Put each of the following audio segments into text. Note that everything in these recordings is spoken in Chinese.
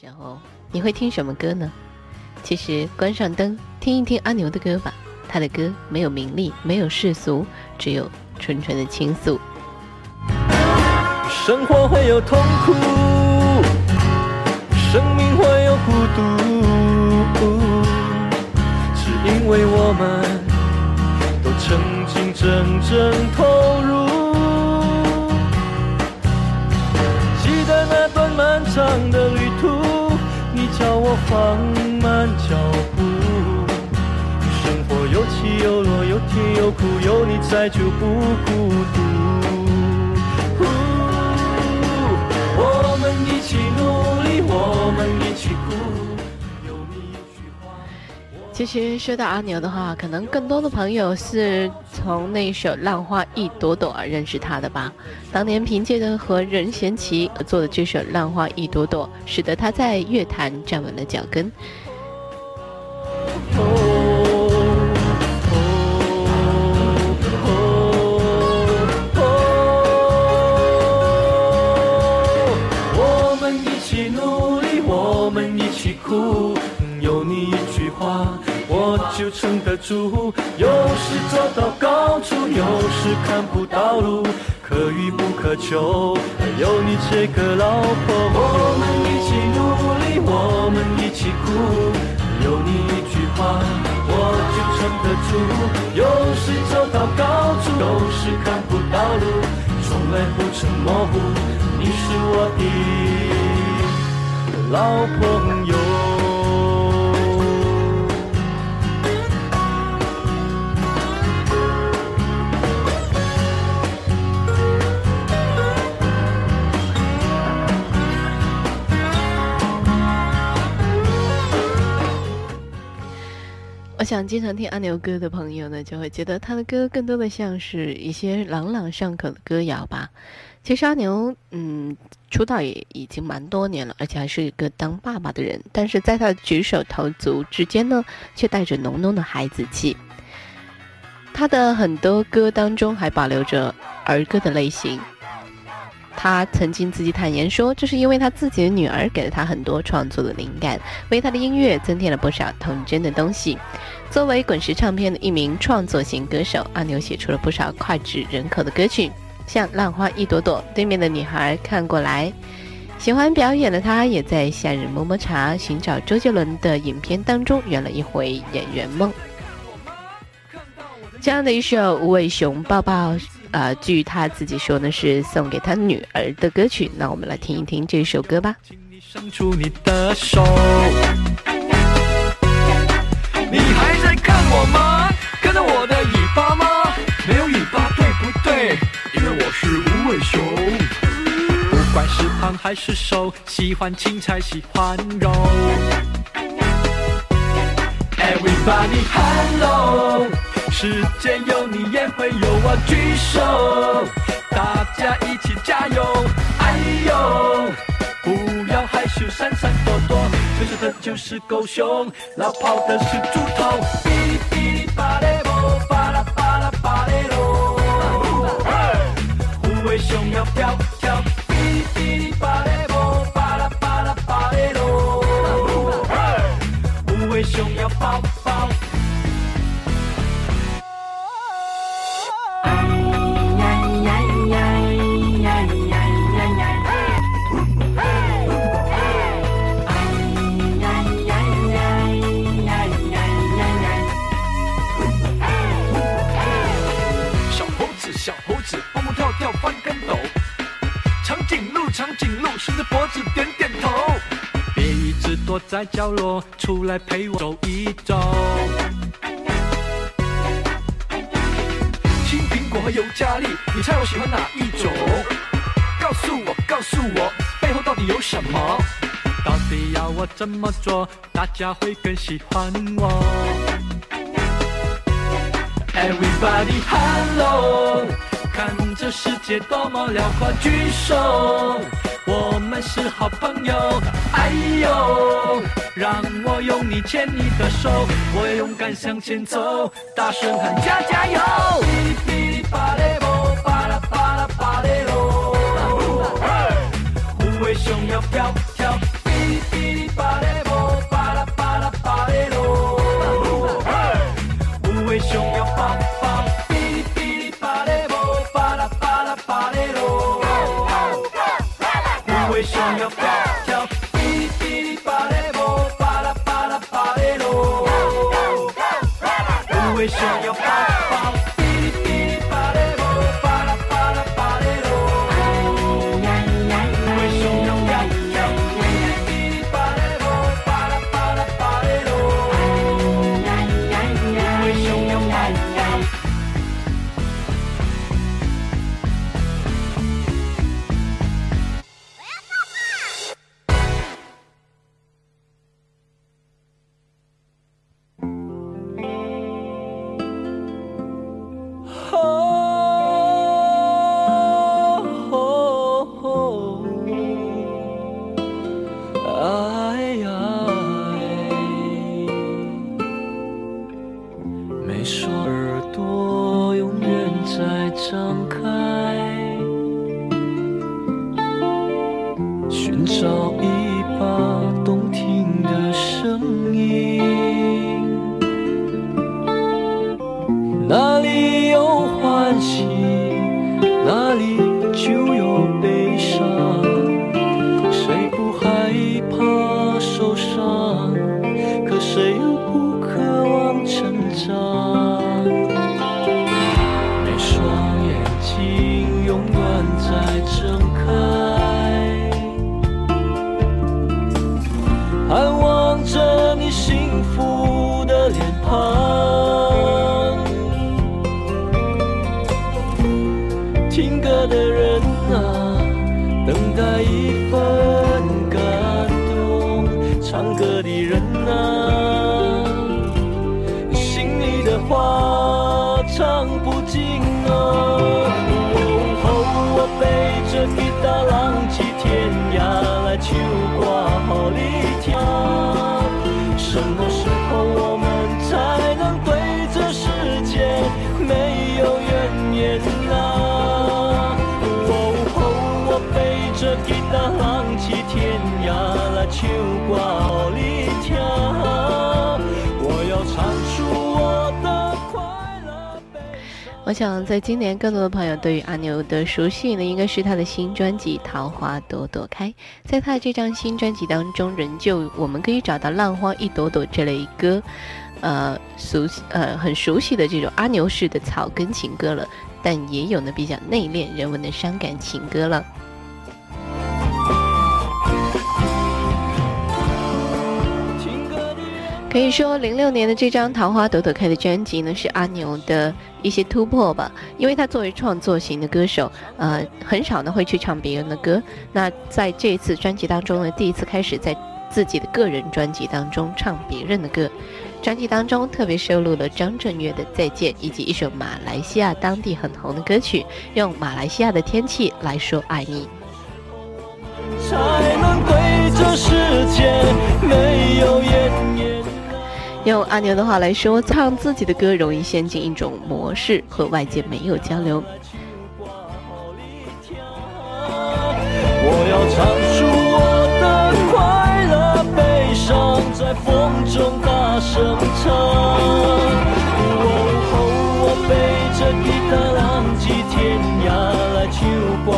时候，你会听什么歌呢？其实关上灯，听一听阿牛的歌吧。他的歌没有名利，没有世俗，只有纯纯的倾诉。生活会有痛苦，生命会有孤独，是因为我们都曾经真正投入。漫长的旅途，你叫我放慢脚步。生活有起有落，有甜有苦，有你在就不孤独。我们一起努力，我们其实说到阿牛的话，可能更多的朋友是从那首《浪花一朵朵》而认识他的吧。当年凭借着和任贤齐合作的这首《浪花一朵朵》，使得他在乐坛站稳了脚跟。我们一起努力，我们一起哭。就撑得住。有时走到高处，有时看不到路，可遇不可求。有你这个老朋友，我们一起努力，我们一起哭。有你一句话，我就撑得住。有时走到高处，有时看不到路，从来不曾模糊。你是我的老朋友。想经常听阿牛歌的朋友呢，就会觉得他的歌更多的像是一些朗朗上口的歌谣吧。其实阿牛，嗯，出道也已经蛮多年了，而且还是一个当爸爸的人，但是在他的举手投足之间呢，却带着浓浓的孩子气。他的很多歌当中还保留着儿歌的类型。他曾经自己坦言说，这是因为他自己的女儿给了他很多创作的灵感，为他的音乐增添了不少童真的东西。作为滚石唱片的一名创作型歌手，阿牛写出了不少脍炙人口的歌曲，像《浪花一朵朵》《对面的女孩看过来》。喜欢表演的他，也在《夏日么么茶》寻找周杰伦的影片当中圆了一回演员梦。这样的一首《无尾熊抱抱》。呃，据他自己说呢，是送给他女儿的歌曲。那我们来听一听这首歌吧。请你伸出你的手。你还在看我吗？看到我的尾巴吗？没有尾巴对不对？因为我是无尾熊。不管是胖还是瘦，喜欢青菜喜欢肉。Everybody hello，世界有你也会有我，举手，大家一起加油！哎呦，不要害羞，闪闪躲躲，追求的就是狗熊，老跑的是猪头。哔哩哔哩巴嘞啵，巴拉巴拉吧嘞喽，无尾熊要飘在角落，出来陪我走一走。青苹果和尤加利，你猜我喜欢哪一种？告诉我，告诉我，背后到底有什么？到底要我怎么做，大家会更喜欢我？Everybody hello，看这世界多么辽阔，举手，我们是好朋友。哎呦，让我用力牵你的手，我要勇敢向前走，大声喊加加油！哔哩哔哩巴嘞啵，巴拉巴拉巴嘞喽，无尾熊要飘听歌的人啊，等待一份我想，在今年更多的朋友对于阿牛的熟悉呢，应该是他的新专辑《桃花朵朵开》。在他的这张新专辑当中，仍旧我们可以找到《浪花一朵朵》这类歌，呃，熟悉呃很熟悉的这种阿牛式的草根情歌了，但也有呢比较内敛人文的伤感情歌了。可以说，零六年的这张《桃花朵朵开》的专辑呢，是阿牛的一些突破吧。因为他作为创作型的歌手，呃，很少呢会去唱别人的歌。那在这一次专辑当中呢，第一次开始在自己的个人专辑当中唱别人的歌。专辑当中特别收录了张震岳的《再见》，以及一首马来西亚当地很红的歌曲，用马来西亚的天气来说爱你。才能对这世界没有言语。用阿牛的话来说，唱自己的歌容易陷进一种模式，和外界没有交流。我要唱出我的快乐悲伤，在风中大声唱。哦，我背着吉他，浪迹天涯，来唱歌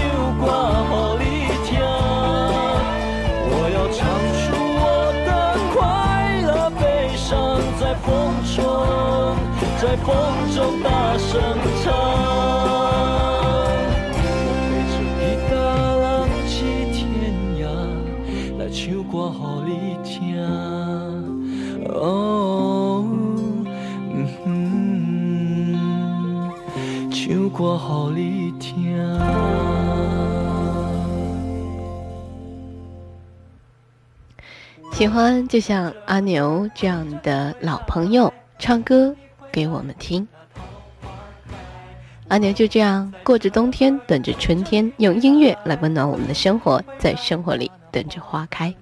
星光喜欢就像阿牛这样的老朋友唱歌给我们听。阿牛就这样过着冬天，等着春天，用音乐来温暖我们的生活，在生活里等着花开。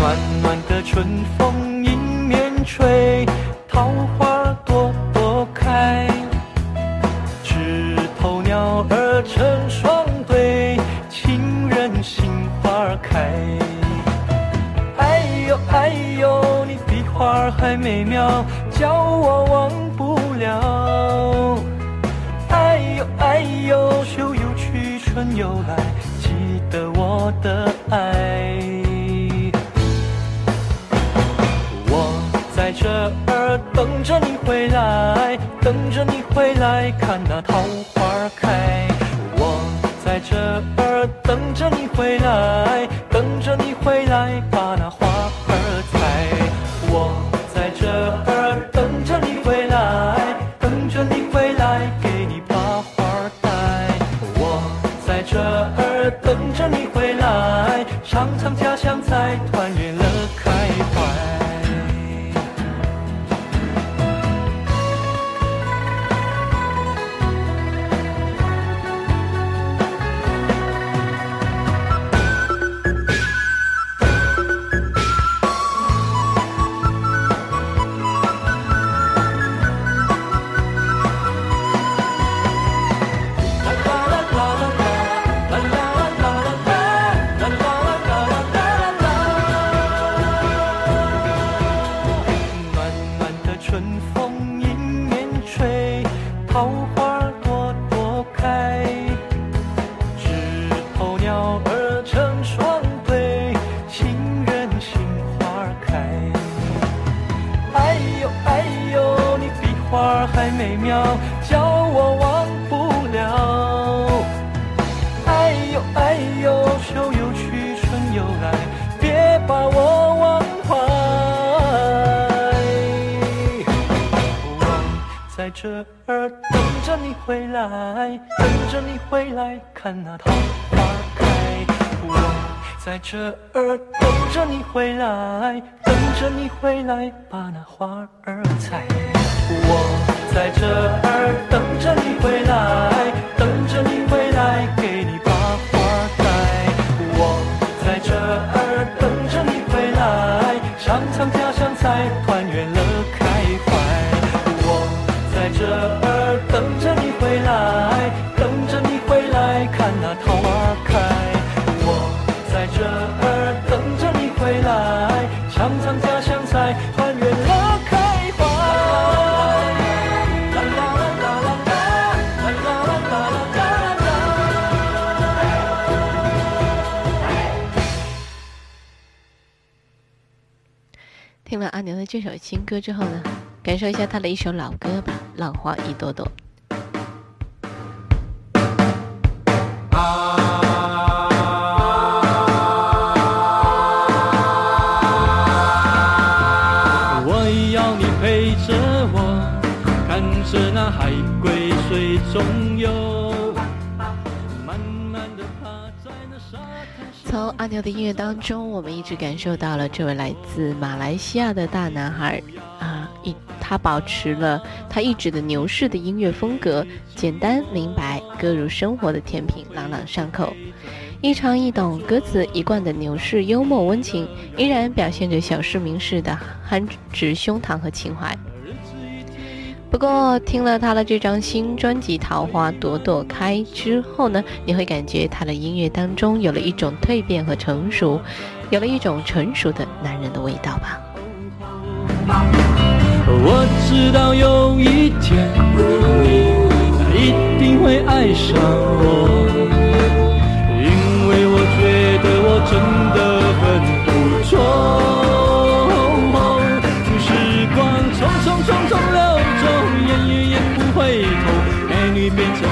暖暖的春风迎面吹，叫我忘不了。哎呦哎呦，秋又去，春又来，记得我的爱。我在这儿等着你回来，等着你回来看那桃花开。我在这儿等着你回来，等着你回来把那花在这儿等着你回来，等着你回来，看那桃花开。我在这儿等着你回来，等着你回来，把那花儿采。我在这儿等着你回来，等着你回来，给你听了阿牛的这首新歌之后呢，感受一下他的一首老歌吧，《浪花一朵朵》。阿牛的音乐当中，我们一直感受到了这位来自马来西亚的大男孩啊，一他保持了他一直的牛式的音乐风格，简单明白，歌如生活的甜品，朗朗上口，一唱一懂，歌词一贯的牛式幽默温情，依然表现着小市民式的憨直胸膛和情怀。不过，听了他的这张新专辑《桃花朵朵开》之后呢，你会感觉他的音乐当中有了一种蜕变和成熟，有了一种成熟的男人的味道吧。我知道有一天你一定会爱上我，因为我觉得我真的 keep it.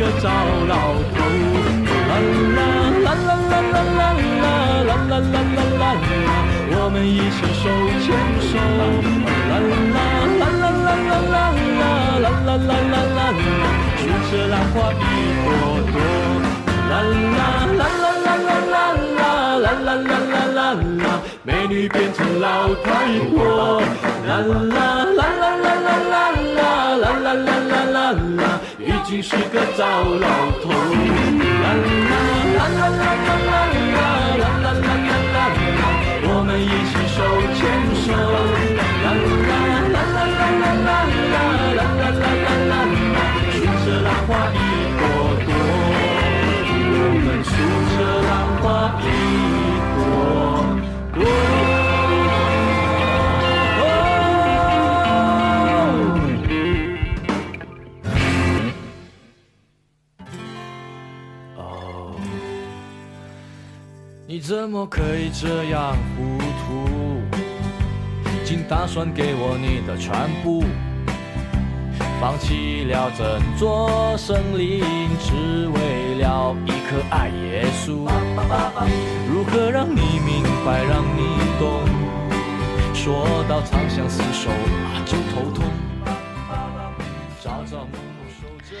个糟老头。啦啦啦啦啦啦啦啦啦啦啦啦啦啦，我们一起手牵手。啦啦啦啦啦啦啦啦啦啦啦啦啦啦，数着浪花一朵朵。啦啦啦啦啦啦啦啦啦啦啦啦啦啦，美女变成老太婆。啦啦啦啦啦啦已经是个糟老头。啦啦啦啦啦啦啦啦啦啦啦啦啦啦啦我们一起手牵手。么可以这样糊涂？竟打算给我你的全部，放弃了整座森林，只为了一颗爱耶稣。如何让你明白，让你懂？说到长相厮守，就头痛。朝朝暮暮守着。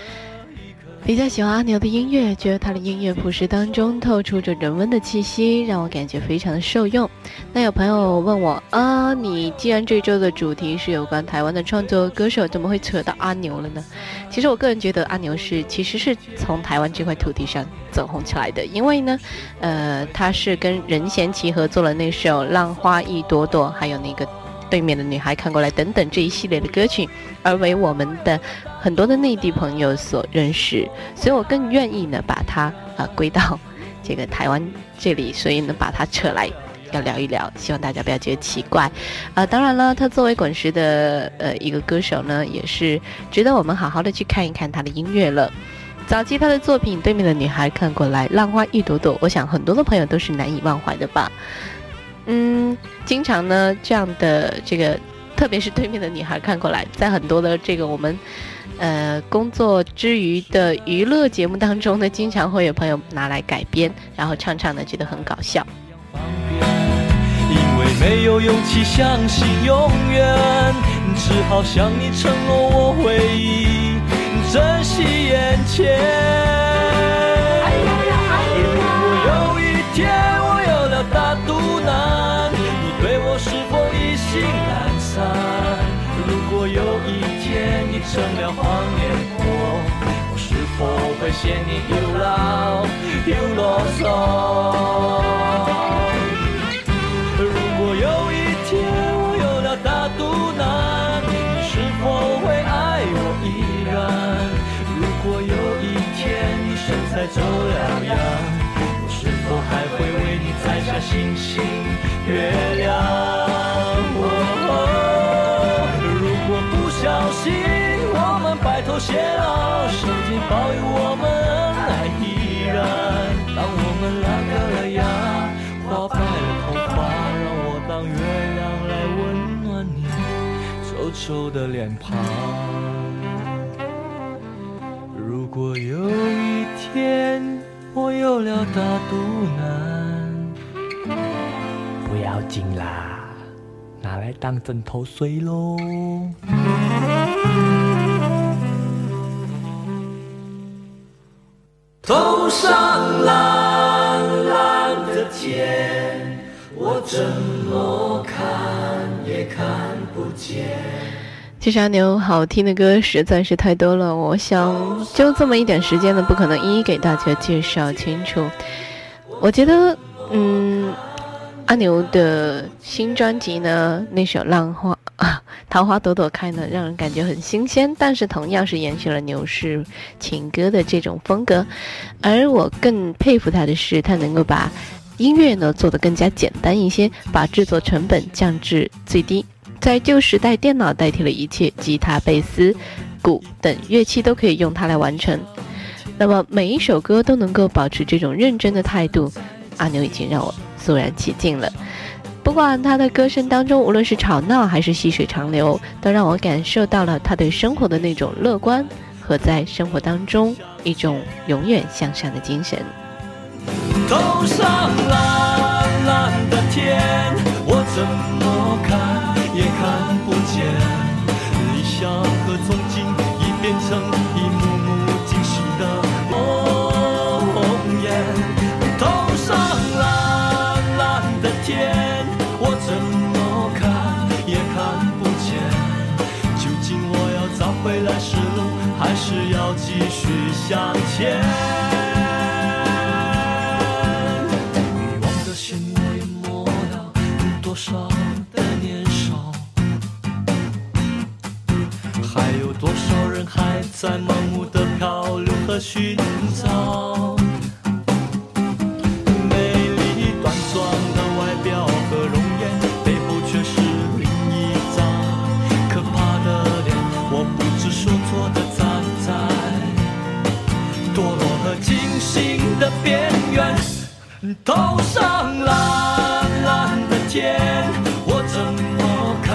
比较喜欢阿牛的音乐，觉得他的音乐朴实当中透出着人文的气息，让我感觉非常的受用。那有朋友问我啊，你既然这周的主题是有关台湾的创作歌手，怎么会扯到阿牛了呢？其实我个人觉得阿牛是其实是从台湾这块土地上走红起来的，因为呢，呃，他是跟任贤齐合作了那首《浪花一朵朵》，还有那个。对面的女孩看过来等等这一系列的歌曲，而为我们的很多的内地朋友所认识，所以我更愿意呢把它啊归到这个台湾这里，所以呢把它扯来要聊一聊，希望大家不要觉得奇怪。啊，当然了，他作为滚石的呃一个歌手呢，也是值得我们好好的去看一看他的音乐了。早期他的作品《对面的女孩看过来》《浪花一朵朵》，我想很多的朋友都是难以忘怀的吧。嗯，经常呢，这样的这个，特别是对面的女孩看过来，在很多的这个我们，呃，工作之余的娱乐节目当中呢，经常会有朋友拿来改编，然后唱唱呢，觉得很搞笑。因为没有勇气相信永远，只好向你承诺我会珍惜眼前。成谢你又老又啰嗦？如果有一天我有了大肚腩，你是否会爱我依然？如果有一天你身材走了样，我是否还会为你摘下星星月亮？如果不小心。白头偕老，上天保佑我们恩爱依然。当我们烂掉了牙，花白了头发，让我当月亮来温暖你皱皱的脸庞。如果有一天我有了大肚腩，不要紧啦，拿来当枕头睡喽。头上蓝蓝的天，我怎么看也看不见。其实阿牛好听的歌实在是太多了，我想就这么一点时间呢，不可能一一给大家介绍清楚。我觉得，嗯。阿牛的新专辑呢，那首《浪花》，桃花朵朵开呢，让人感觉很新鲜，但是同样是延续了牛氏情歌的这种风格。而我更佩服他的是，他能够把音乐呢做得更加简单一些，把制作成本降至最低。在旧时代，电脑代替了一切，吉他、贝斯、鼓等乐器都可以用它来完成。那么每一首歌都能够保持这种认真的态度，阿牛已经让我。肃然起敬了。不管他的歌声当中，无论是吵闹还是细水长流，都让我感受到了他对生活的那种乐观和在生活当中一种永远向上的精神。头上蓝蓝的天，我怎么看也看不见，理想和憧憬已变成。继头上蓝蓝的天，我怎么看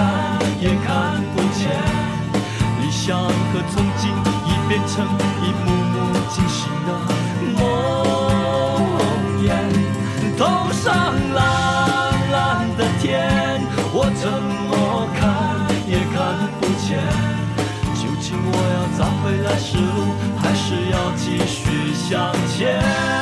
也看不见。理想和憧憬已变成一幕幕惊醒的梦魇。头上蓝蓝的天，我怎么看也看不见。究竟我要找回来时路，还是要继续向前？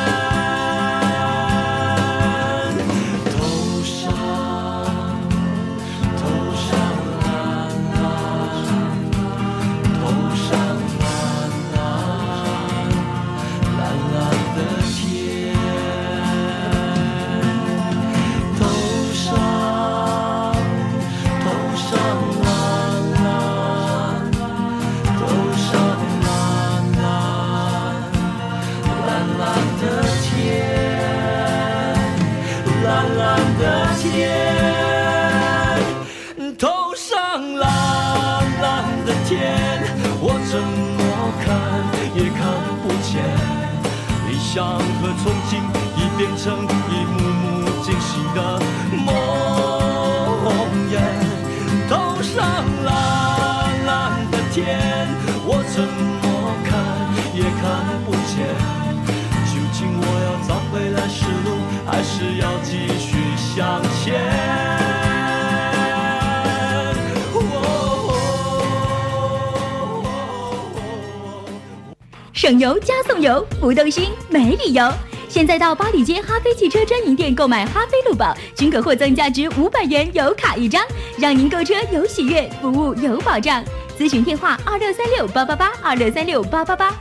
省油加送油，不动心没理由。现在到八里街哈飞汽车专营店购买哈飞路宝，均可获赠价值五百元油卡一张，让您购车有喜悦，服务有保障。咨询电话：二六三六八八八，二六三六八八八。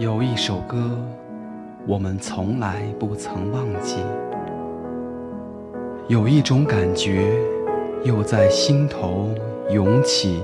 有一首歌，我们从来不曾忘记。有一种感觉，又在心头涌起。